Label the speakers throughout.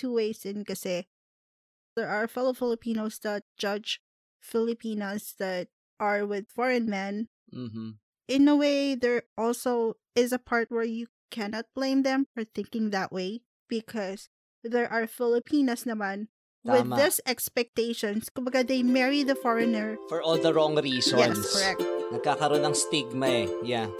Speaker 1: two ways in kasi there are fellow Filipinos that judge Filipinas that are with foreign men.
Speaker 2: Mhm.
Speaker 1: In a way, there also is a part where you cannot blame them for thinking that way because there are Filipinas naman with
Speaker 2: Tama.
Speaker 1: this expectations. Kumbaga, they marry the foreigner.
Speaker 2: For all the wrong reasons.
Speaker 1: Yes, correct.
Speaker 2: Nagkakaroon ng stigma eh. Yeah.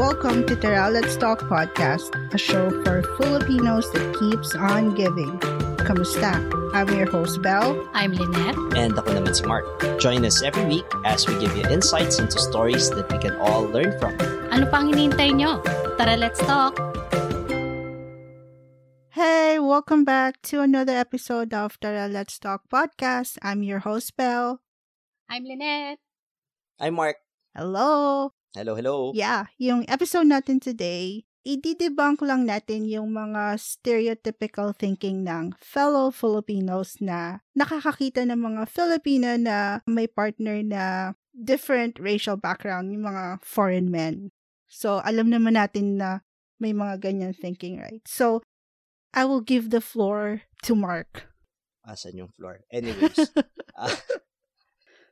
Speaker 1: Welcome to Tara Let's Talk Podcast, a show for Filipinos that keeps on giving. Kamusta? I'm your host, Belle.
Speaker 3: I'm Lynette.
Speaker 2: And ako naman si Mark. Join us every week as we give you insights into stories that we can all learn from.
Speaker 3: Ano pang hinihintay nyo? Tara, let's talk!
Speaker 1: Hey, welcome back to another episode of Tara Let's Talk Podcast. I'm your host, Belle.
Speaker 3: I'm Lynette.
Speaker 2: I'm Mark.
Speaker 1: Hello!
Speaker 2: Hello, hello.
Speaker 1: Yeah, yung episode natin today, i-debunk lang natin yung mga stereotypical thinking ng fellow Filipinos na nakakakita ng mga Filipino na may partner na different racial background, yung mga foreign men. So, alam naman natin na may mga ganyan thinking, right? So, I will give the floor to Mark.
Speaker 2: Asan yung floor? Anyways. ah,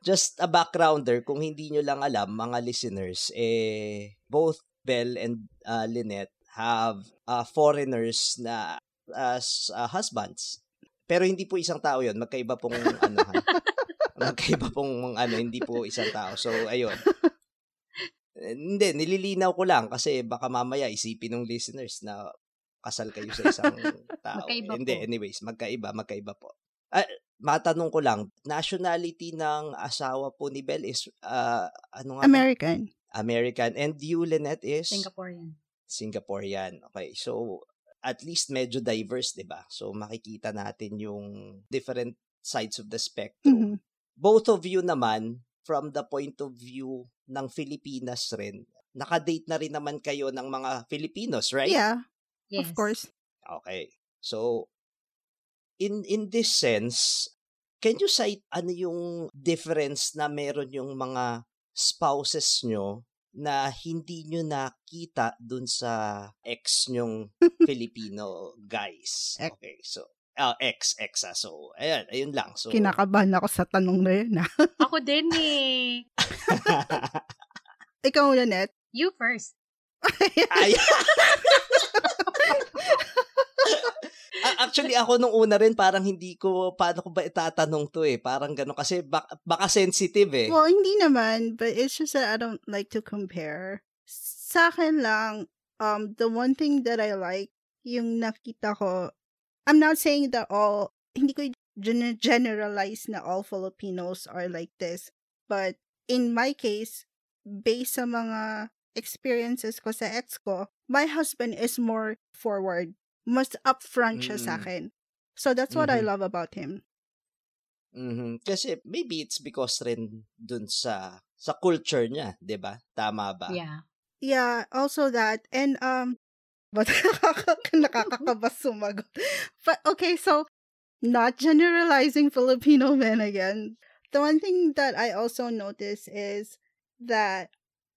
Speaker 2: just a backgrounder, kung hindi nyo lang alam, mga listeners, eh, both Belle and uh, Lynette have uh, foreigners na as uh, husbands. Pero hindi po isang tao yon Magkaiba pong ano, ha? magkaiba pong ano, hindi po isang tao. So, ayun. Eh, Hindi, nililinaw ko lang kasi baka mamaya isipin ng listeners na kasal kayo sa isang tao.
Speaker 3: Magkaiba
Speaker 2: Hindi,
Speaker 3: po.
Speaker 2: anyways, magkaiba, magkaiba po. Ah, matanong ko lang, nationality ng asawa po ni Belle is, ah, ano nga? ba?
Speaker 1: American.
Speaker 2: American. And you, Lynette, is?
Speaker 3: Singaporean.
Speaker 2: Singaporean. Okay, so at least medyo diverse, 'di ba? So makikita natin yung different sides of the spectrum.
Speaker 1: Mhm.
Speaker 2: Both of you naman from the point of view ng Filipinas rin. Nakadate na rin naman kayo ng mga Filipinos, right?
Speaker 1: Yeah,
Speaker 3: Yes.
Speaker 1: of course.
Speaker 2: Okay. So in in this sense, can you cite ano yung difference na meron yung mga spouses nyo na hindi nyo nakita dun sa ex nyong Filipino guys? Okay, so ah ex ex ah. So ayan, ayun lang. So
Speaker 1: Kinakabahan ako sa tanong na yun. ah.
Speaker 3: Ako din eh.
Speaker 1: Ikaw, Nanette.
Speaker 3: You first.
Speaker 2: Ay. A- Actually, ako nung una rin, parang hindi ko, paano ko ba itatanong to eh. Parang gano'n. Kasi bak- baka sensitive eh.
Speaker 1: Well, hindi naman, but it's just that I don't like to compare. Sa akin lang, um, the one thing that I like, yung nakita ko, I'm not saying that all, hindi ko gen- generalize na all Filipinos are like this, but in my case, based sa mga experiences ko sa ex ko, my husband is more forward. Mas upfront siya sa
Speaker 2: Mm.
Speaker 1: akin. So that's what I
Speaker 2: Mhm.
Speaker 1: love about him.
Speaker 2: Mhm. Kasi maybe it's because rin dun sa sa culture niya, 'di ba? Tama ba?
Speaker 3: Yeah.
Speaker 1: Yeah, also that. And, um, but nakaka- nakakakaba sumagot. But, okay, so, not generalizing Filipino men again. The one thing that I also notice is that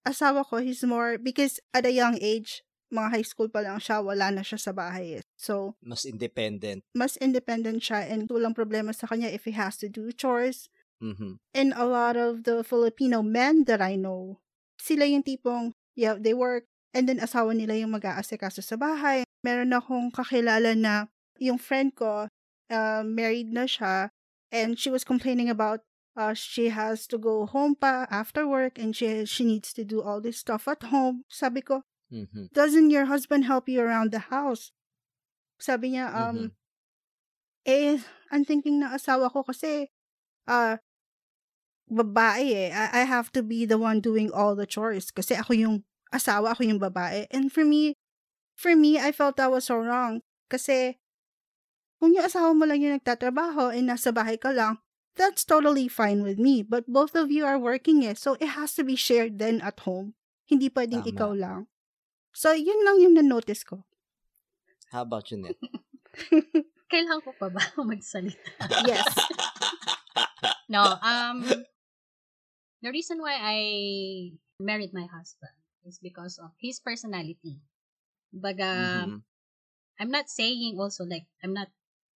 Speaker 1: asawa ko, he's more, because at a young age, mga high school pa lang siya, wala na siya sa bahay. eh. So,
Speaker 2: Mas independent.
Speaker 1: mas independent siya and walang problema sa kanya if he has to do chores.
Speaker 2: Mhm.
Speaker 1: And a lot of the Filipino men that I know, sila yung tipong, yeah, they work, and then asawa nila yung mag-aasikaso sa bahay. Meron akong kakilala na yung friend ko, uh, married na siya, and she was complaining about uh, she has to go home pa after work and she she needs to do all this stuff at home. Sabi ko,
Speaker 2: Mhm.
Speaker 1: doesn't your husband help you around the house? Sabi niya, um, eh, I'm thinking na asawa ko kasi, ah, babae eh. I, I have to be the one doing all the chores kasi ako yung asawa, ako yung babae. And for me, for me, I felt that was so wrong. Kasi, kung yung asawa mo lang yung nagtatrabaho and nasa bahay ka lang, that's totally fine with me. But both of you are working eh. So, it has to be shared then at home. Hindi pwedeng
Speaker 2: Tama.
Speaker 1: ikaw lang. So, yun lang yung na-notice ko.
Speaker 2: How about you, Net?
Speaker 3: Kailangan ko pa ba magsalita?
Speaker 1: Yes.
Speaker 3: No, um, the reason why I married my husband is because of his personality. Baga,
Speaker 2: Mhm.
Speaker 3: I'm not saying also like I'm not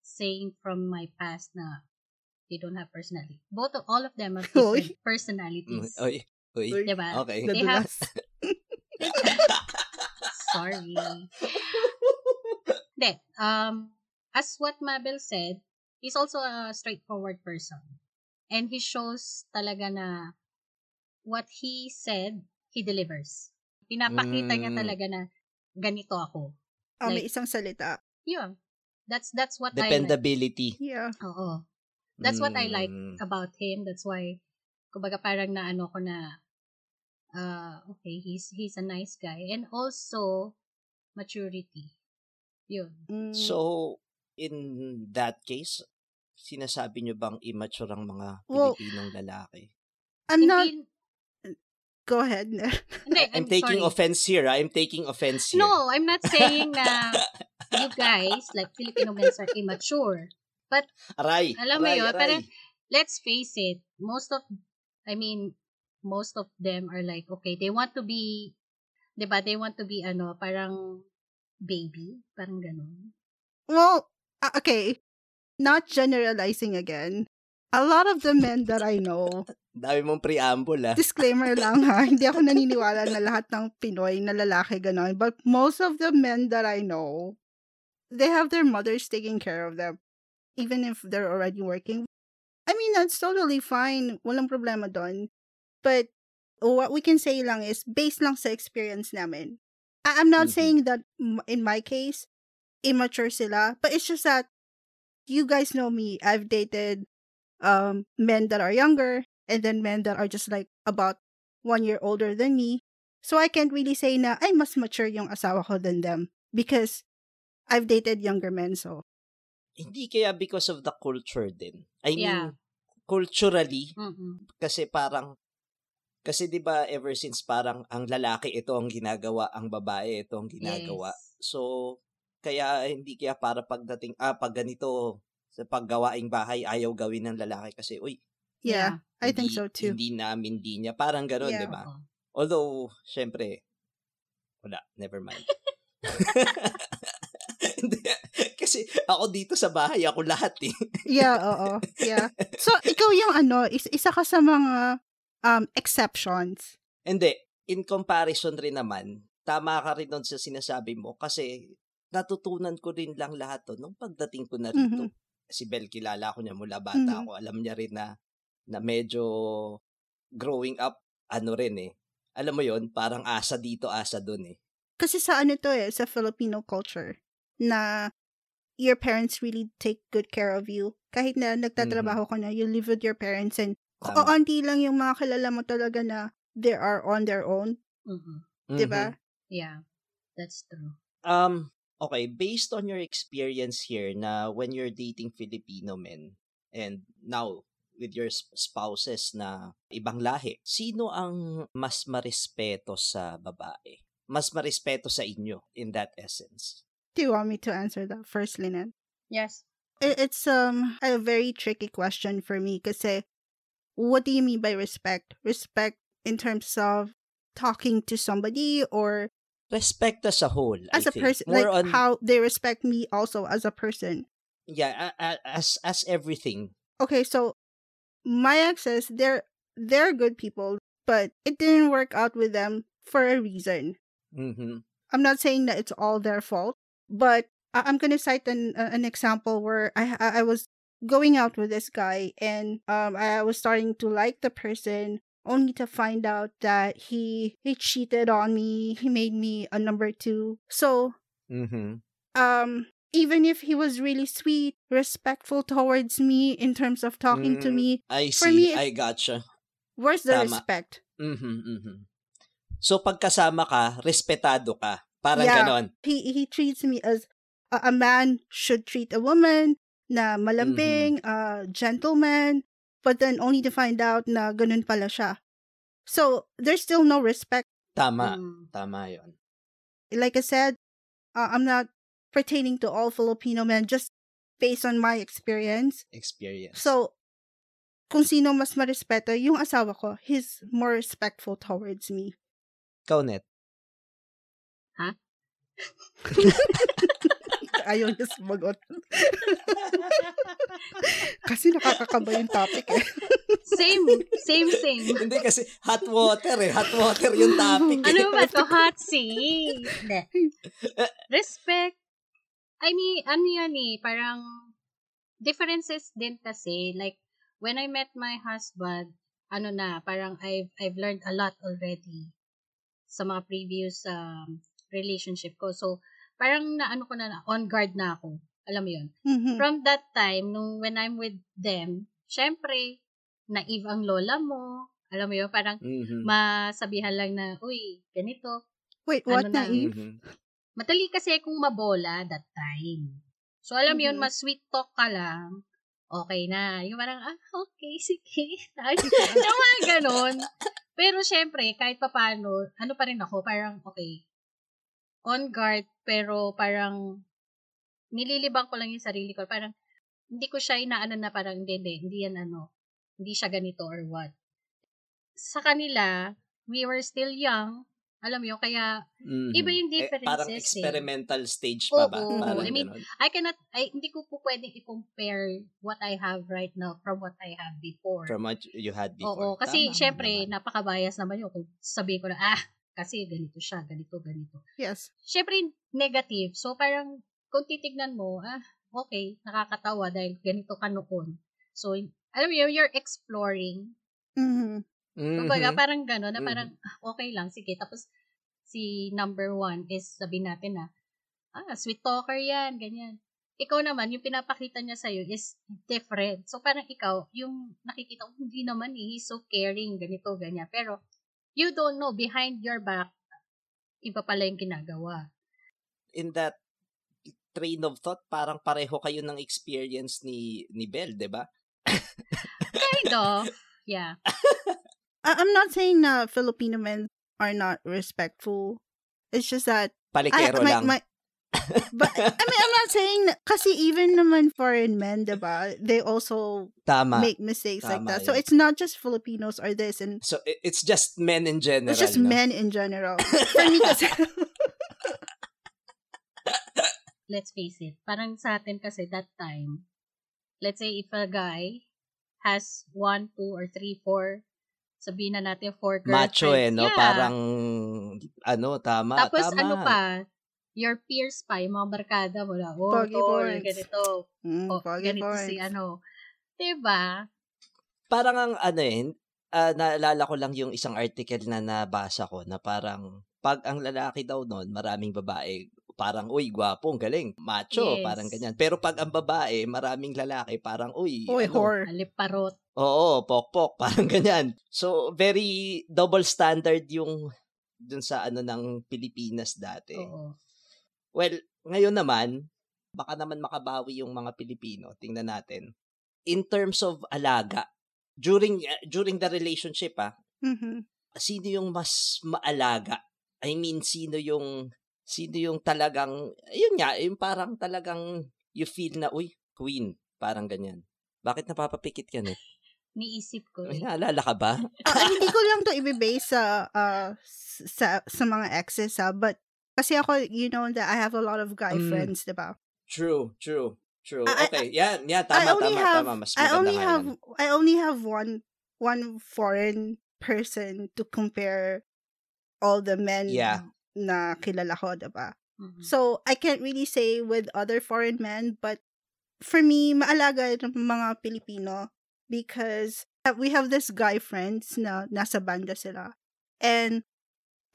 Speaker 3: saying from my past na they don't have personality. Both of all of them have
Speaker 1: Oy.
Speaker 3: different personalities.
Speaker 2: Mm, Oy, oy.
Speaker 1: Oy.
Speaker 3: Diba?
Speaker 2: Okay.
Speaker 3: They have. Sorry. Hindi. Um, as what Mabel said, he's also a straightforward person. And he shows talaga na what he said, he delivers. Pinapakita niya
Speaker 2: Mm.
Speaker 3: talaga na ganito ako.
Speaker 1: Ah, may
Speaker 3: Like-
Speaker 1: isang salita.
Speaker 3: Yun. That's that's what I like.
Speaker 2: Dependability.
Speaker 1: Yeah.
Speaker 3: Oo. That's what I like
Speaker 2: Mm.
Speaker 3: about him. That's why, kumbaga parang naano ko na, uh, okay, he's he's a nice guy. And also, maturity. Yun.
Speaker 1: Mm.
Speaker 2: So, in that case, sinasabi nyo bang immature ang mga
Speaker 1: Well,
Speaker 2: Pilipinong lalaki?
Speaker 1: I'm not... Go ahead.
Speaker 3: hindi,
Speaker 2: I'm, taking
Speaker 3: sorry.
Speaker 2: offense here. ah. I'm taking offense here.
Speaker 3: No, I'm not saying na you guys, like Filipino men are immature.
Speaker 2: Aray.
Speaker 3: Alam mo yun,
Speaker 2: aray.
Speaker 3: parang, let's face it, most of, I mean, most of them are like, okay, they want to be, di ba, they want to be, ano, parang baby, parang ganun.
Speaker 1: Well, uh, okay. Not generalizing again. A lot of the men that I know,
Speaker 2: Dami mong preamble, ah.
Speaker 1: disclaimer lang ha, hindi ako naniniwala na lahat ng Pinoy na lalaki ganon. But most of the men that I know, they have their mothers taking care of them. Even if they're already working. I mean, that's totally fine. Walang problema doon. But what we can say lang is, based lang sa experience namin. I- I'm not
Speaker 2: Mhm.
Speaker 1: saying that in my case, immature sila. But it's just that you guys know me. I've dated um men that are younger and then men that are just like about one year older than me. So I can't really say na ay mas mature yung asawa ko than them because I've dated younger men so.
Speaker 2: Hindi kaya because of the culture din. I mean,
Speaker 3: Yeah.
Speaker 2: culturally,
Speaker 3: Mm-mm.
Speaker 2: kasi parang, kasi di ba ever since parang ang lalaki ito ang ginagawa, ang babae ito ang ginagawa.
Speaker 3: Yes.
Speaker 2: So, kaya hindi kaya para pagdating, ah, pag ganito, sa paggawaing bahay, ayaw gawin ng lalaki kasi, uy,
Speaker 1: Yeah, I think
Speaker 2: hindi-
Speaker 1: so too.
Speaker 2: Hindi namin, hindi niya. Parang ganun,
Speaker 1: Yeah.
Speaker 2: di ba? Although, syempre, wala, never mind. Hindi, Kasi ako dito sa bahay, ako lahat eh.
Speaker 1: Yeah, oo. Yeah. So ikaw yung ano, is, isa ka sa mga um exceptions.
Speaker 2: Hindi, in comparison rin naman, tama ka rin doon sa sinasabi mo kasi natutunan ko rin lang lahat to nung pagdating ko na rito.
Speaker 1: Mhm.
Speaker 2: Si Bel, kilala ko niya mula bata
Speaker 1: Mhm.
Speaker 2: ako. Alam niya rin na, na medyo growing up, ano rin eh. Alam mo yon parang asa dito, asa doon eh.
Speaker 1: Kasi sa ano to eh, sa Filipino culture na your parents really take good care of you. Kahit na nagtatrabaho ka na, you live with your parents and
Speaker 2: Tama.
Speaker 1: kaunti lang yung mga kilala mo talaga na they are on their own,
Speaker 3: Mm-mm.
Speaker 1: di ba?
Speaker 2: Mhm.
Speaker 3: Yeah. That's true.
Speaker 2: Um, okay, based on your experience here na when you're dating Filipino men and now with your sp- spouses na ibang lahi, sino ang mas marespeto sa babae? Mas marespeto sa inyo in that essence?
Speaker 1: Do you want me to answer that first, Lynette?
Speaker 3: Yes.
Speaker 1: It's um a very tricky question for me kasi what do you mean by respect? Respect in terms of talking to somebody or
Speaker 2: Respect as a whole,
Speaker 1: as
Speaker 2: I
Speaker 1: a
Speaker 2: think.
Speaker 1: person
Speaker 2: More
Speaker 1: like
Speaker 2: on,
Speaker 1: how they respect me also as a person.
Speaker 2: yeah, as, as everything.
Speaker 1: Okay, so my exes, they're they're good people, but it didn't work out with them for a reason.
Speaker 2: Mhm.
Speaker 1: I'm not saying that it's all their fault, but I- I'm gonna cite an uh, an example where I I I was going out with this guy and um I was starting to like the person only to find out that he he cheated on me. He made me a number two. So
Speaker 2: Mhm.
Speaker 1: um even if he was really sweet, respectful towards me in terms of talking to
Speaker 2: Mm,
Speaker 1: me,
Speaker 2: I
Speaker 1: For
Speaker 2: see.
Speaker 1: me,
Speaker 2: I gotcha.
Speaker 1: where's the
Speaker 2: Tama.
Speaker 1: respect?
Speaker 2: Mhm, mhm. So pagkasama ka, respetado ka. Parang
Speaker 1: Yeah.
Speaker 2: ganon.
Speaker 1: he he treats me as a, a man should treat a woman na malambing, uh gentleman, but then only to find out na ganun pala siya. So there's still no respect.
Speaker 2: Tama.
Speaker 3: Mm.
Speaker 2: Tama yon.
Speaker 1: Like I said, uh, I'm not pertaining to all Filipino men just based on my experience.
Speaker 2: Experience.
Speaker 1: So kung sino mas marespeto, yung asawa ko, he's more respectful towards me.
Speaker 2: Ikaw, Net.
Speaker 3: Ha?
Speaker 1: Ayaw niya sumagot. Kasi nakakakaba yung topic eh.
Speaker 3: Same, same, same.
Speaker 2: Hindi kasi hot water eh. Hot water yung topic eh.
Speaker 3: Ano ba to? Hot. Hindi. Respect. I mean, ano yan eh, parang differences din kasi. Like, when I met my husband, ano na, parang I've, I've learned a lot already sa mga previous um, relationship ko. So, parang na ano ko na, on guard na ako. Alam mo yun.
Speaker 1: Mhm.
Speaker 3: From that time, nung when I'm with them, syempre, naive ang lola mo. Alam mo yun, parang
Speaker 2: Mhm.
Speaker 3: masabihan lang na, uy, ganito.
Speaker 1: Wait, what
Speaker 3: Ano na?
Speaker 1: na Eve?
Speaker 2: Mhm.
Speaker 3: Madali kasi akong mabola that time. So, alam mo yun, mas sweet talk ka lang, okay na. Yung parang, ah, okay, sige. yung mga ganon. Pero syempre, kahit papano, ano pa rin ako, parang, okay, on guard, pero parang, nililibang ko lang yung sarili ko. Parang, hindi ko siya inaano na parang, hindi, hindi, hindi yan ano, hindi siya ganito or what. Sa kanila, we were still young, alam mo yun, kaya
Speaker 2: Mhm.
Speaker 3: Iba yung
Speaker 2: Eh, parang
Speaker 3: differences eh.
Speaker 2: experimental stage pa ba?
Speaker 3: Oo,
Speaker 2: Parang
Speaker 3: I mean,
Speaker 2: ganon.
Speaker 3: I cannot, I, hindi ko po pwedeng i-compare what I have right now from what I have before.
Speaker 2: From what you had before.
Speaker 3: Oo, kasi
Speaker 2: Tama
Speaker 3: syempre,
Speaker 2: naman.
Speaker 3: napaka-bias naman yun kung sabihin ko na, ah, kasi ganito siya, ganito, ganito.
Speaker 1: Yes.
Speaker 3: Syempre, negative. So, parang, kung titignan mo, ah, okay, nakakatawa dahil ganito ka noon. So, alam mo you're exploring.
Speaker 1: Mhm.
Speaker 3: Kumbaga,
Speaker 2: Mhm.
Speaker 3: parang gano'n, na parang, ah, okay lang, sige. Tapos, si number one is, sabihin natin na, ah, sweet talker yan, ganyan. Ikaw naman, yung pinapakita niya sa'yo is different. So, parang ikaw, yung nakikita ko, hindi naman eh, he's so caring, ganito, ganyan. Pero, you don't know, behind your back, iba pala yung ginagawa.
Speaker 2: in that train of thought, parang pareho kayo ng experience ni ni Belle, 'di ba?
Speaker 3: Kind of, yeah.
Speaker 1: I- I'm not saying na Filipino men are not respectful. It's just that I,
Speaker 2: Palikero
Speaker 1: my,
Speaker 2: lang.
Speaker 1: my, but I mean, I'm not saying kasi even naman foreign men, diba? They also
Speaker 2: Tama.
Speaker 1: make mistakes like
Speaker 2: Tama
Speaker 1: that. So
Speaker 2: yun.
Speaker 1: it's not just Filipinos or this, and
Speaker 2: so it's just men in general.
Speaker 1: it's just
Speaker 2: no?
Speaker 1: men in general. For me, kasi,
Speaker 3: let's face it, parang sa atin kasi that time, let's say if a guy has one, two, or three, four, sabihin na natin four girlfriends.
Speaker 2: Macho eh, no?
Speaker 3: Yeah.
Speaker 2: Parang, ano, tama,
Speaker 3: Tapos
Speaker 2: tama.
Speaker 3: ano pa, your peers pa, yung mga barkada mo na, oh,
Speaker 1: Pogi
Speaker 3: tol,
Speaker 1: boys.
Speaker 3: ganito,
Speaker 1: mm,
Speaker 3: oh,
Speaker 1: foggy
Speaker 3: ganito si
Speaker 1: points.
Speaker 3: ano. Diba?
Speaker 2: Parang ang, ano eh, ah, naalala ko lang yung isang article na nabasa ko na parang, pag ang lalaki daw noon, maraming babae, parang, uy, gwapo, ang galing, macho,
Speaker 3: Yes.
Speaker 2: parang ganyan. Pero pag ang babae, maraming lalaki, parang, uy,
Speaker 1: Oy,
Speaker 2: ano,
Speaker 1: whore.
Speaker 3: Aliparot.
Speaker 2: Oo, pokpok, parang ganyan. So, very double standard yung dun sa ano ng Pilipinas dati.
Speaker 3: Oo.
Speaker 2: Well, ngayon naman, baka naman makabawi yung mga Pilipino. Tingnan natin. In terms of alaga, during uh, during the relationship ah,
Speaker 1: Mhm.
Speaker 2: sino yung mas maalaga? I mean, sino yung sino yung talagang yun nga, yung parang talagang you feel na uy, queen, parang ganyan. Bakit napapapikit ka eh?
Speaker 3: Niisip ko
Speaker 2: May
Speaker 3: eh.
Speaker 2: naalala ka ba?
Speaker 1: Ah, hindi ko lang to ibibase sa, ah, sa, sa mga exes, ha? But, kasi ako, you know, that I have a lot of guy
Speaker 2: Mm.
Speaker 1: friends, diba?
Speaker 2: True, true, true.
Speaker 1: I- I-
Speaker 2: Okay, yan, yan,
Speaker 1: I
Speaker 2: tama,
Speaker 1: only
Speaker 2: tama,
Speaker 1: have,
Speaker 2: tama. Mas
Speaker 1: I only have,
Speaker 2: yan.
Speaker 1: I only have one, one foreign person to compare all the men
Speaker 2: Yeah.
Speaker 1: na kilala ko, diba?
Speaker 3: Mhm.
Speaker 1: So, I can't really say with other foreign men, but for me, maalaga ng mga Pilipino because we have this guy friends na nasa banda sila. And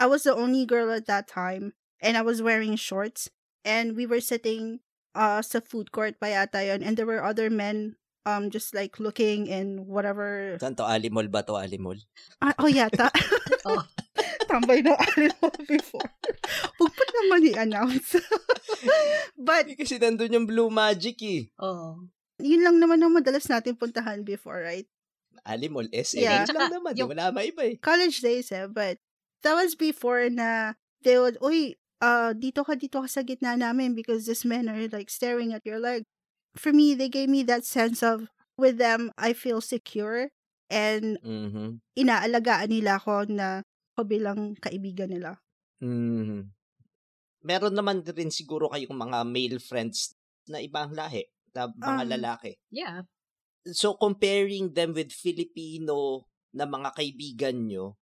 Speaker 1: I was the only girl at that time and I was wearing shorts and we were sitting uh sa food court pa yata yun and there were other men um just like looking in whatever
Speaker 2: Saan to? Alimol ba to? Alimol?
Speaker 1: ah, oh yata
Speaker 3: Oh.
Speaker 1: tambay na alin before Huwag pa naman i-announce but
Speaker 2: Kasi nandun yung Blue Magic eh.
Speaker 3: Oo.
Speaker 1: yun lang naman ang madalas natin puntahan before, right?
Speaker 2: Alimol, SM.
Speaker 1: Yeah.
Speaker 2: Yun lang naman. eh.
Speaker 3: Yung-
Speaker 2: Wala maiba eh.
Speaker 1: College days eh, but that was before na they would, uy, uh, dito ka, dito ka sa gitna namin because these men are like staring at your leg. For me, they gave me that sense of, with them, I feel secure and
Speaker 2: Mhm.
Speaker 1: inaalagaan nila ako na ako bilang kaibigan nila.
Speaker 2: Mhm. meron naman rin siguro kayong mga male friends na ibang lahi, na mga
Speaker 1: Um,
Speaker 2: lalaki.
Speaker 3: Yeah.
Speaker 2: So comparing them with Filipino na mga kaibigan nyo,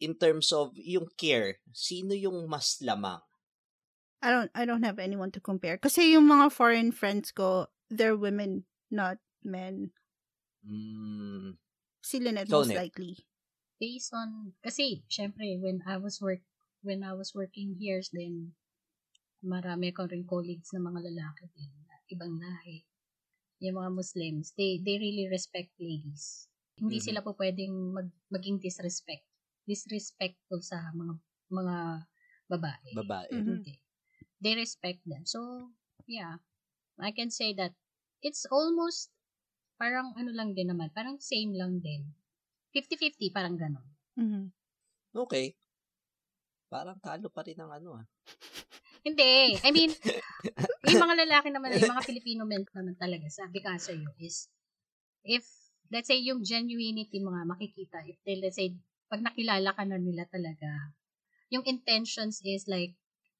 Speaker 2: in terms of yung care, sino yung mas lamang?
Speaker 1: I don't I don't have anyone to compare. Kasi yung mga foreign friends ko, they're women, not men.
Speaker 2: Mm,
Speaker 1: Si Lynette
Speaker 2: Ikaw,
Speaker 1: most likely.
Speaker 3: Based on, kasi, syempre, when I was work, when I was working here, then, marami ko rin colleagues na mga lalaki din, na ibang lahi. Yung mga Muslims, they, they really respect ladies. Hindi
Speaker 2: Mhm.
Speaker 3: sila po pwedeng mag, maging disrespect. Disrespectful sa mga, mga babae.
Speaker 2: babae.
Speaker 1: Mhm.
Speaker 3: Hindi. They respect them. So, yeah. I can say that it's almost parang ano lang din naman. Parang same lang din. 50-50, parang ganon.
Speaker 1: Mhm.
Speaker 2: Okay. Parang talo pa rin ang ano ah.
Speaker 3: Hindi. I mean, yung mga lalaki naman, yung mga Filipino men naman talaga, sabi ka sa iyo is, if, let's say, yung genuinity mga makikita, if they, let's say, pag nakilala ka na nila talaga, yung intentions is like,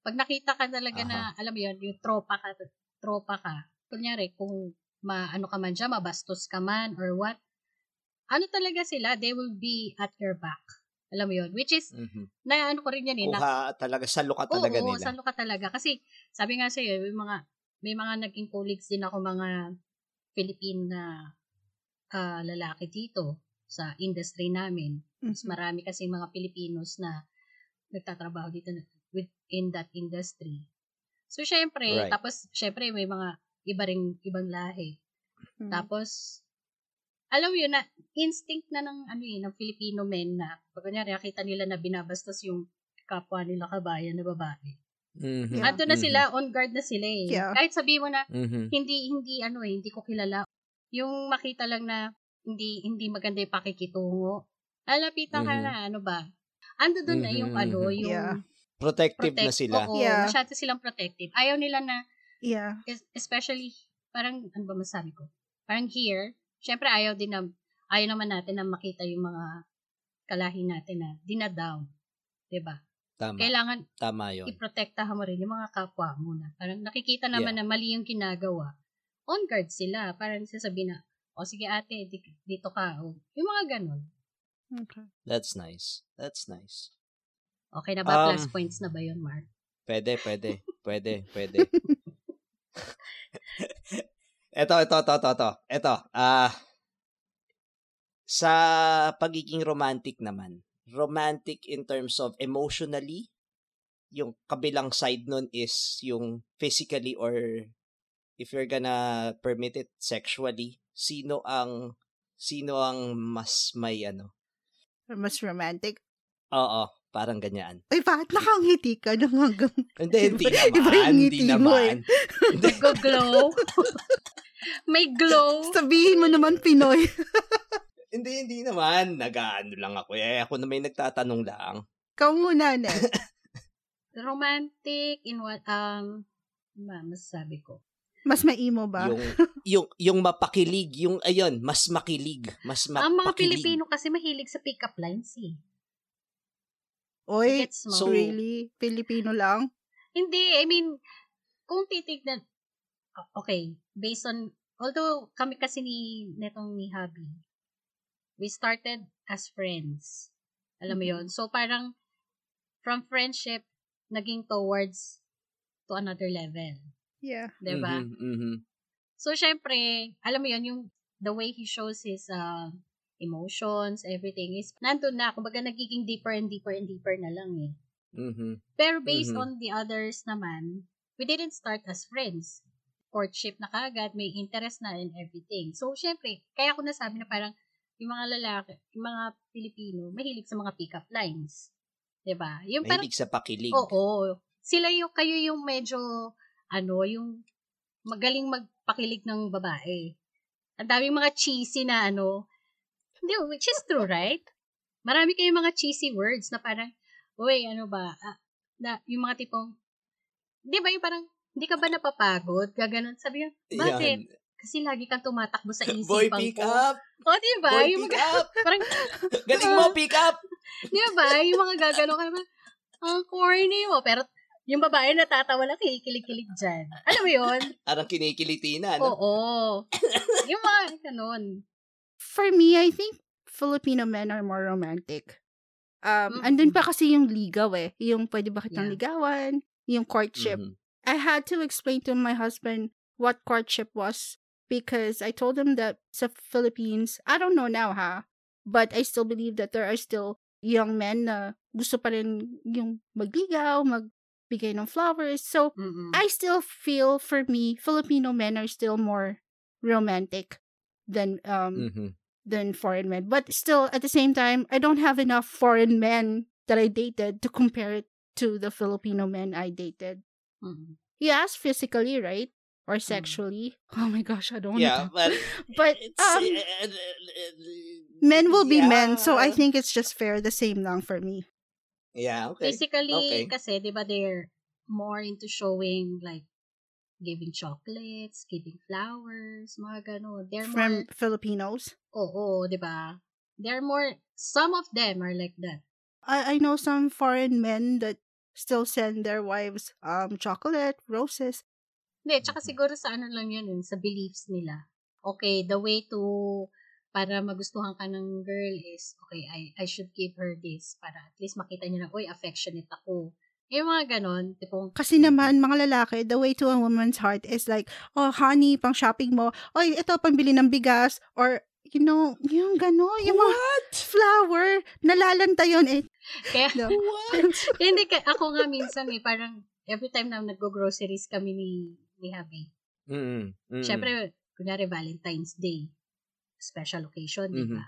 Speaker 3: pag nakita ka talaga na, alam mo yun, yung tropa ka, tropa ka, kunyari, kung maano ka man dyan, mabastos ka man, or what, ano talaga sila, they will be at your back. Alam mo yun? Which is,
Speaker 2: Mhm.
Speaker 3: na ano ko rin yan eh, na
Speaker 2: Kuha talaga, salo ka talaga
Speaker 3: Oo,
Speaker 2: nila.
Speaker 3: salo ka talaga. Kasi, sabi nga sa'yo, may mga, may mga naging colleagues din ako mga Philippine na ah, lalaki dito sa industry namin. Mas
Speaker 1: Mhm.
Speaker 3: marami kasi mga Filipinos na nagtatrabaho dito within that industry. So, syempre,
Speaker 2: Right.
Speaker 3: tapos, syempre, may mga iba ring ibang lahi.
Speaker 1: Mhm.
Speaker 3: Tapos, alam yun na, instinct na ng, ano yun, ng Filipino men na, pag kunyari, nakita nila na binabastos yung kapwa nila kabayan na babae.
Speaker 2: Mhm.
Speaker 1: Yeah.
Speaker 3: Ando na
Speaker 2: Mhm.
Speaker 3: sila, on guard na sila eh.
Speaker 1: Yeah.
Speaker 3: Kahit sabihin mo na,
Speaker 2: Mhm.
Speaker 3: hindi, hindi, ano eh, hindi ko kilala. Yung makita lang na, hindi, hindi maganda yung pakikitungo. Lalapitan ka
Speaker 2: Mhm.
Speaker 3: na, ano ba? Ando doon na yung,
Speaker 2: Mhm,
Speaker 3: ano,
Speaker 2: mhm.
Speaker 3: yung
Speaker 1: Yeah.
Speaker 2: Protective na
Speaker 3: protect-
Speaker 2: sila.
Speaker 3: Oo,
Speaker 1: Yeah.
Speaker 3: masyado silang protective. Ayaw nila na,
Speaker 1: Yeah.
Speaker 3: es- especially, parang, ano ba masabi ko? Parang here, syempre ayaw din na, ayaw naman natin na makita yung mga kalahi natin na dinadown. 'Di ba?
Speaker 2: Tama.
Speaker 3: Kailangan
Speaker 2: Tama yun.
Speaker 3: iprotektahan mo rin yung mga kapwa mo na. Parang nakikita naman na mali yung ginagawa. On guard sila. Parang sasabihin na, o sige ate, di- dito ka. O, yung mga ganun.
Speaker 1: Okay.
Speaker 2: That's nice. That's nice.
Speaker 3: Okay na ba?
Speaker 2: Um,
Speaker 3: Plus points na ba yun, Mark?
Speaker 2: Pwede, pwede. pwede, pwede. ito, ito, ito, ito, ito. Ito, ah, sa pagiging romantic naman, romantic in terms of emotionally, yung kabilang side nun is yung physically or if you're gonna permit it sexually, sino ang sino ang mas may ano?
Speaker 1: Mas romantic.
Speaker 2: Oo, parang ganyan.
Speaker 1: Ay, bakit nakangiti ka nang hanggang...
Speaker 2: Hindi, hindi
Speaker 1: Iba- iba
Speaker 2: naman.
Speaker 1: yung
Speaker 2: Hindi
Speaker 1: ngiti mo eh.
Speaker 2: naman. Hindi.
Speaker 3: Nag-glow. May glow.
Speaker 1: Sabihin mo naman Pinoy.
Speaker 2: Hindi, hindi naman. Nag-ano lang ako. Eh, ako na may nagtatanong lang.
Speaker 1: Ikaw muna, na.
Speaker 3: Romantic in what, um, ma, masasabi ko.
Speaker 1: Mas maimo ba?
Speaker 2: Yung, yung, yung mapakilig. Yung, ayun, mas makilig. Mas mapakilig.
Speaker 3: Ang mga Pilipino kasi mahilig sa pick-up lines eh.
Speaker 1: Oy,
Speaker 3: Gets mo?
Speaker 2: So-
Speaker 1: really? Filipino lang?
Speaker 3: Hindi, I mean, kung titignan, okay, based on, although kami kasi ni, netong ni Habi, we started as friends. Alam mo
Speaker 1: Mhm.
Speaker 3: yon So, parang, from friendship, naging towards to another level.
Speaker 1: Yeah.
Speaker 3: Diba?
Speaker 2: Mhm, mhm.
Speaker 3: So, syempre, alam mo yon yung the way he shows his uh, emotions, everything is, nandun na, kumbaga nagiging deeper and deeper and deeper na lang eh.
Speaker 2: Mhm.
Speaker 3: Pero based
Speaker 2: Mhm.
Speaker 3: on the others naman, we didn't start as friends. Courtship na kagad, may interest na and everything. So, syempre, kaya ako nasabi na parang yung mga lalaki, yung mga Pilipino, mahilig sa mga pick-up lines. 'Di ba? Yung parang,
Speaker 2: Mahilig sa pakilig.
Speaker 3: oo, sila yung, kayo yung medyo, ano, yung magaling magpakilig ng babae. Ang daming mga cheesy na ano, hindi, which is true, right? Marami kayong mga cheesy words na parang, uy, ano ba, ah, na, yung mga tipong, di ba yung parang, hindi ka ba napapagod? Gaganon. Sabi niya, bakit?
Speaker 2: Yan.
Speaker 3: Kasi lagi kang tumatakbo sa isipan
Speaker 2: Boy,
Speaker 3: ko.
Speaker 2: pick up!
Speaker 3: O, di ba?
Speaker 2: Boy,
Speaker 3: Yung
Speaker 2: pick
Speaker 3: mga,
Speaker 2: up!
Speaker 3: parang,
Speaker 2: Galing mo, pick up!
Speaker 3: di ba? Yung mga gaganon ka naman, ang corny mo. Pero, Yung babae natatawa lang, kikilig-kilig dyan. Alam mo yun?
Speaker 2: Parang kinikiliti na, no?
Speaker 3: Oo. yung mga ganun.
Speaker 1: For me, I think Filipino men are more romantic. Um,
Speaker 3: Mm-mm.
Speaker 1: andun pa kasi yung ligaw eh. Yung pwede ba kitang
Speaker 3: Yeah.
Speaker 1: ligawan, yung courtship.
Speaker 2: Mhm.
Speaker 1: I had to explain to my husband what courtship was because I told him that sa Philippines, I don't know now ha, but I still believe that there are still young men na gusto pa rin yung magligaw, magbigay ng flowers. So,
Speaker 3: Mm-mm.
Speaker 1: I still feel for me, Filipino men are still more romantic than um
Speaker 2: Mhm.
Speaker 1: Than foreign men. But still, at the same time, I don't have enough foreign men that I dated to compare it to the Filipino men I dated.
Speaker 3: Mm-mm.
Speaker 1: You asked physically, right? Or sexually? Oh my gosh, I don't want
Speaker 2: Yeah,
Speaker 1: to.
Speaker 2: but
Speaker 1: But um,
Speaker 2: uh, uh, uh,
Speaker 1: men will be men, so I think it's just fair the same lang for me.
Speaker 2: Yeah, okay.
Speaker 3: Physically,
Speaker 2: Okay.
Speaker 3: kasi, di ba, they're more into showing, like, giving chocolates, giving flowers, mga ganun. They're
Speaker 1: From
Speaker 3: more,
Speaker 1: Filipinos.
Speaker 3: oo, di ba? They're more, some of them are like that.
Speaker 1: I, I know some foreign men that still send their wives um chocolate, roses.
Speaker 3: Hindi, tsaka siguro sa ano lang yun, yun, sa beliefs nila. Okay, the way to, para magustuhan ka ng girl is, okay, I, I should give her this para at least makita niya na, uy, affectionate ako. Yung mga ganon, tipong,
Speaker 1: Kasi naman, mga lalaki, the way to a woman's heart is like, oh, honey, pang shopping mo. Oy, ito, pambili ng bigas. Or, you know, yung gano'n, yung mga flower, nalalanta yun eh.
Speaker 3: kaya,
Speaker 1: No.
Speaker 2: What?
Speaker 3: hindi ka, ako nga minsan eh, parang, every time na nag-groceries kami ni, ni Habi,
Speaker 2: Mm, mm.
Speaker 3: syempre, kunyari Valentine's Day, special occasion, di ba?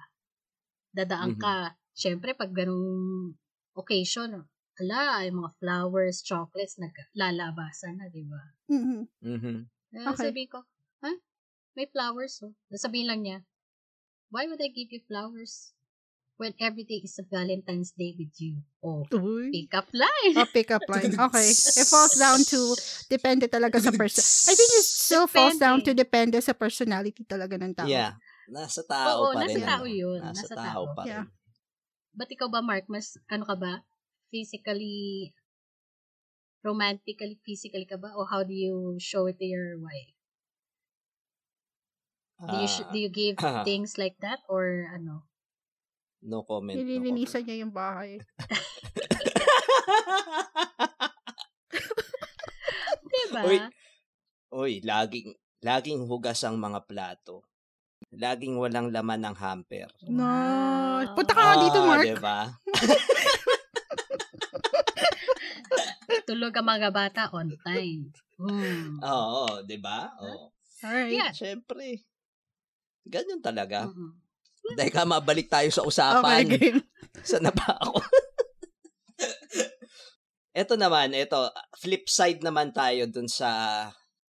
Speaker 3: Dadaan
Speaker 2: Mhm.
Speaker 3: ka, syempre, pag ganung occasion, ala, yung mga flowers, chocolates, naglalabasan na, di ba?
Speaker 1: Mhm.
Speaker 2: Mhm.
Speaker 3: Eh,
Speaker 1: Okay.
Speaker 3: Sabi ko, ha? May flowers, oh. Sabihin lang niya, why would I give you flowers when every day is a Valentine's Day with you? Oh,
Speaker 1: Uy.
Speaker 3: pick up line.
Speaker 1: Oh, pick up line. Okay. It falls down to, depende talaga sa person. I think it still falls down to depende sa personality talaga ng tao.
Speaker 2: Yeah. Nasa tao
Speaker 3: Oo,
Speaker 2: pa
Speaker 3: nasa
Speaker 2: rin.
Speaker 3: tao
Speaker 2: ano.
Speaker 3: yun.
Speaker 2: Nasa,
Speaker 3: Nasa
Speaker 2: tao,
Speaker 3: tao.
Speaker 2: pa rin.
Speaker 1: Yeah.
Speaker 3: Ba't ikaw ba, Mark? Mas, ano ka ba? Physically, romantically, physically ka ba? Or how do you show it to your wife? Do you, sh-
Speaker 2: Ah,
Speaker 3: do you give
Speaker 2: ah.
Speaker 3: things like that? Or ano?
Speaker 2: no comment. No comment.
Speaker 1: Nililinisan niya yung bahay.
Speaker 3: Diba?
Speaker 2: Uy. Uy, laging, laging hugas ang mga plato. Laging walang laman ng hamper.
Speaker 1: No. Punta ka nga dito,
Speaker 2: Ah,
Speaker 1: Mark.
Speaker 2: Diba?
Speaker 3: Tulog ang mga bata on time. Hmm.
Speaker 2: Oo, di ba? Oo.
Speaker 1: Alright.
Speaker 3: Yeah.
Speaker 2: Siyempre. Ganyan talaga.
Speaker 3: Mm-mm.
Speaker 2: Teka, mabalik tayo sa
Speaker 1: Okay,
Speaker 2: usapan.
Speaker 1: game.
Speaker 2: Sana ba ako? ito naman, ito, flip side naman tayo dun sa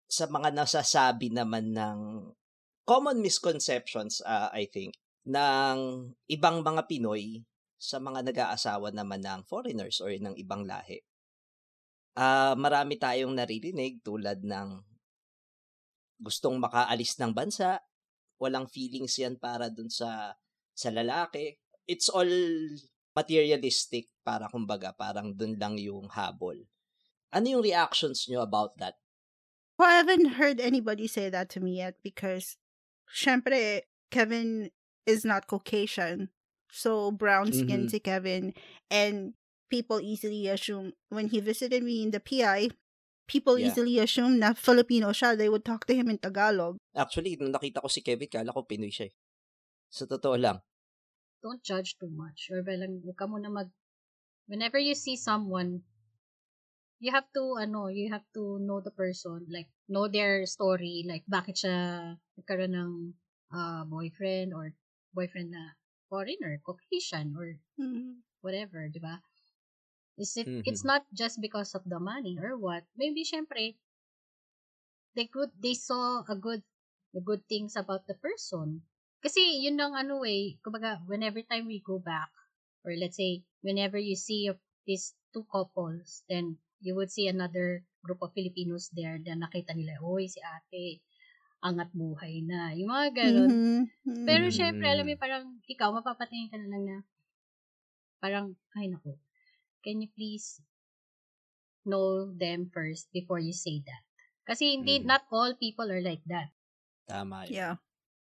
Speaker 2: sa mga nasasabi naman ng common misconceptions, uh, I think, ng ibang mga Pinoy sa mga nag-aasawa naman ng foreigners or ng ibang lahi. Ah, marami tayong naririnig tulad ng gustong makaalis ng bansa, walang feelings yan para dun sa sa lalaki. It's all materialistic para kumbaga parang dun lang yung habol. Ano yung reactions nyo about that?
Speaker 1: Well, I haven't heard anybody say that to me yet because, syempre, Kevin is not Caucasian. So, brown skin
Speaker 2: Mhm.
Speaker 1: si Kevin. And people easily assume, when he visited me in the PI, people
Speaker 2: Yeah.
Speaker 1: easily assume na Filipino siya. They would talk to him in Tagalog.
Speaker 2: Actually, nung nakita ko si Kevin, kala ko Pinoy siya eh. Sa totoo lang.
Speaker 3: Don't judge too much. Or lang, huwag ka muna mag... Whenever you see someone, you have to, ano, you have to know the person. Like, know their story. Like, bakit siya nagkaroon ng ah, boyfriend or boyfriend na foreigner, Caucasian, or
Speaker 1: Mm.
Speaker 3: whatever, di ba? Is it,
Speaker 2: Mhm.
Speaker 3: It's not just because of the money or what. Maybe, syempre, they good, they saw a good, the good things about the person. Kasi, yun ang ano eh, kumbaga, whenever time we go back, or let's say, whenever you see these two couples, then you would see another group of Filipinos there na nakita nila, oy, si ate, angat buhay na. Yung mga ganun.
Speaker 1: Mhm. Mhm.
Speaker 3: Pero syempre, alam mo, yung parang ikaw, mapapatingin ka na lang na, parang, ay naku, can you please know them first before you say that. Kasi hindi,
Speaker 2: Mm.
Speaker 3: not all people are like that.
Speaker 2: Tama yun.
Speaker 1: Yeah.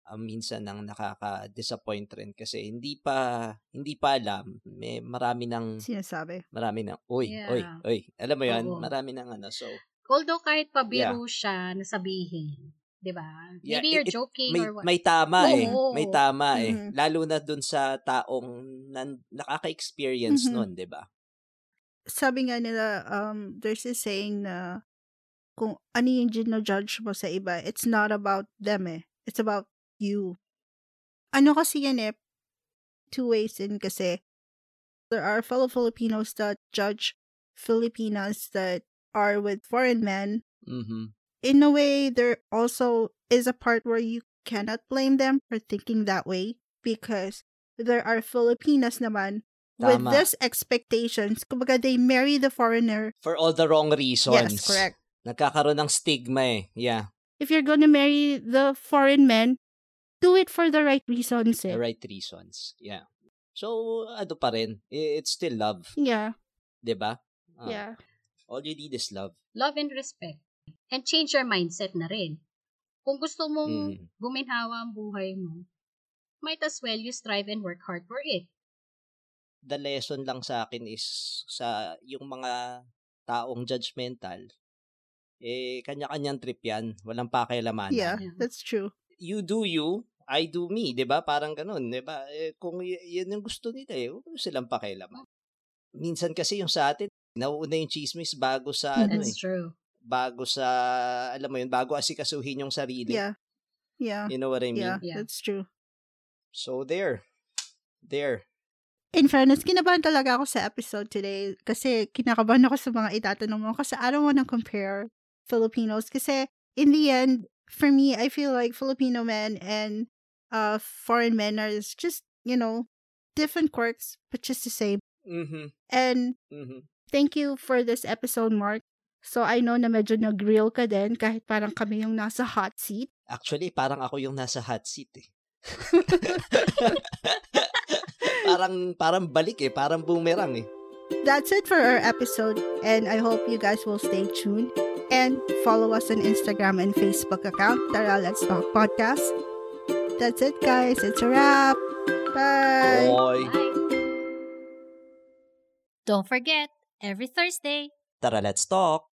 Speaker 2: Ang minsan nang nakaka-disappoint rin kasi hindi pa hindi pa alam, may marami ng
Speaker 1: Sinasabi.
Speaker 2: marami ng uy, uy,
Speaker 3: Yeah.
Speaker 2: uy. Alam mo 'yan,
Speaker 3: Oo.
Speaker 2: marami ng ano. So,
Speaker 3: Although kahit pabiro siya na sabihin, 'di ba?
Speaker 2: Yeah,
Speaker 3: Maybe
Speaker 2: it-
Speaker 3: you're
Speaker 2: it-
Speaker 3: joking
Speaker 2: may
Speaker 3: or what.
Speaker 2: may tama eh.
Speaker 3: Oo.
Speaker 2: May tama eh.
Speaker 1: Mhm.
Speaker 2: Lalo na dun sa taong nan, nakaka-experience
Speaker 1: Mhm.
Speaker 2: nun, 'di ba?
Speaker 1: Sabi nga nila, um, there's this saying na kung ano yung gino-judge mo sa iba, it's not about them eh. It's about you. Ano kasi yan eh, two ways in kasi there are fellow Filipinos that judge Filipinas that are with foreign men.
Speaker 2: Mhm.
Speaker 1: In a way, there also is a part where you cannot blame them for thinking that way because there are Filipinas naman with
Speaker 2: Tama.
Speaker 1: this expectations. Kumbaga, they marry the foreigner.
Speaker 2: For all the wrong reasons.
Speaker 1: Yes, correct.
Speaker 2: Nagkakaroon ng stigma eh. Yeah,
Speaker 1: If you're gonna marry the foreign men, do it for the right reasons.
Speaker 2: the
Speaker 1: Eh.
Speaker 2: right reasons. Yeah. So, ano pa rin, it's still love,
Speaker 1: Yeah,
Speaker 2: 'di ba? Ah,
Speaker 1: yeah.
Speaker 2: All you need is love.
Speaker 3: Love and respect. And change your mindset na rin. Kung gusto mong
Speaker 2: Mm.
Speaker 3: guminhawa ang buhay mo, might as well you strive and work hard for it.
Speaker 2: The lesson lang sa akin is sa yung mga taong judgmental, eh, kanya-kanyang trip yan. Walang pakialaman.
Speaker 1: Yeah,
Speaker 3: Yeah.
Speaker 1: that's true.
Speaker 2: You do you, I do me, 'di ba? Parang ganun, 'di ba? Eh, kung y- yan yung gusto nila eh, huwag silang pakialaman. Minsan kasi yung sa atin, nauuna yung chismis bago sa ano eh,
Speaker 3: That's true.
Speaker 2: bago sa alam mo yun, bago asikasuhin yung sarili.
Speaker 1: Yeah, yeah,
Speaker 2: You know what I mean?
Speaker 1: yeah,
Speaker 3: Yeah.
Speaker 1: that's true.
Speaker 2: So there. There.
Speaker 1: In fairness, kinabahan talaga ako sa episode today kasi kinakabahan ako sa mga itatanong mo kasi I don't wanna compare Filipinos kasi in the end, for me, I feel like Filipino men and uh foreign men are just, you know, different quirks but just the same.
Speaker 2: Mhm.
Speaker 1: And
Speaker 2: Mhm.
Speaker 1: thank you for this episode, Mark. So I know na medyo nag-grill ka din kahit parang kami yung nasa hot seat.
Speaker 2: Actually, parang ako yung nasa hot seat eh. parang parang balik eh, parang boomerang eh.
Speaker 1: That's it for our episode, and I hope you guys will stay tuned and follow us on Instagram and Facebook account, Tara Let's Talk Podcast. That's it, guys. It's a wrap. Bye.
Speaker 2: Oy.
Speaker 3: Bye. Don't forget, every Thursday,
Speaker 2: Tara, let's talk.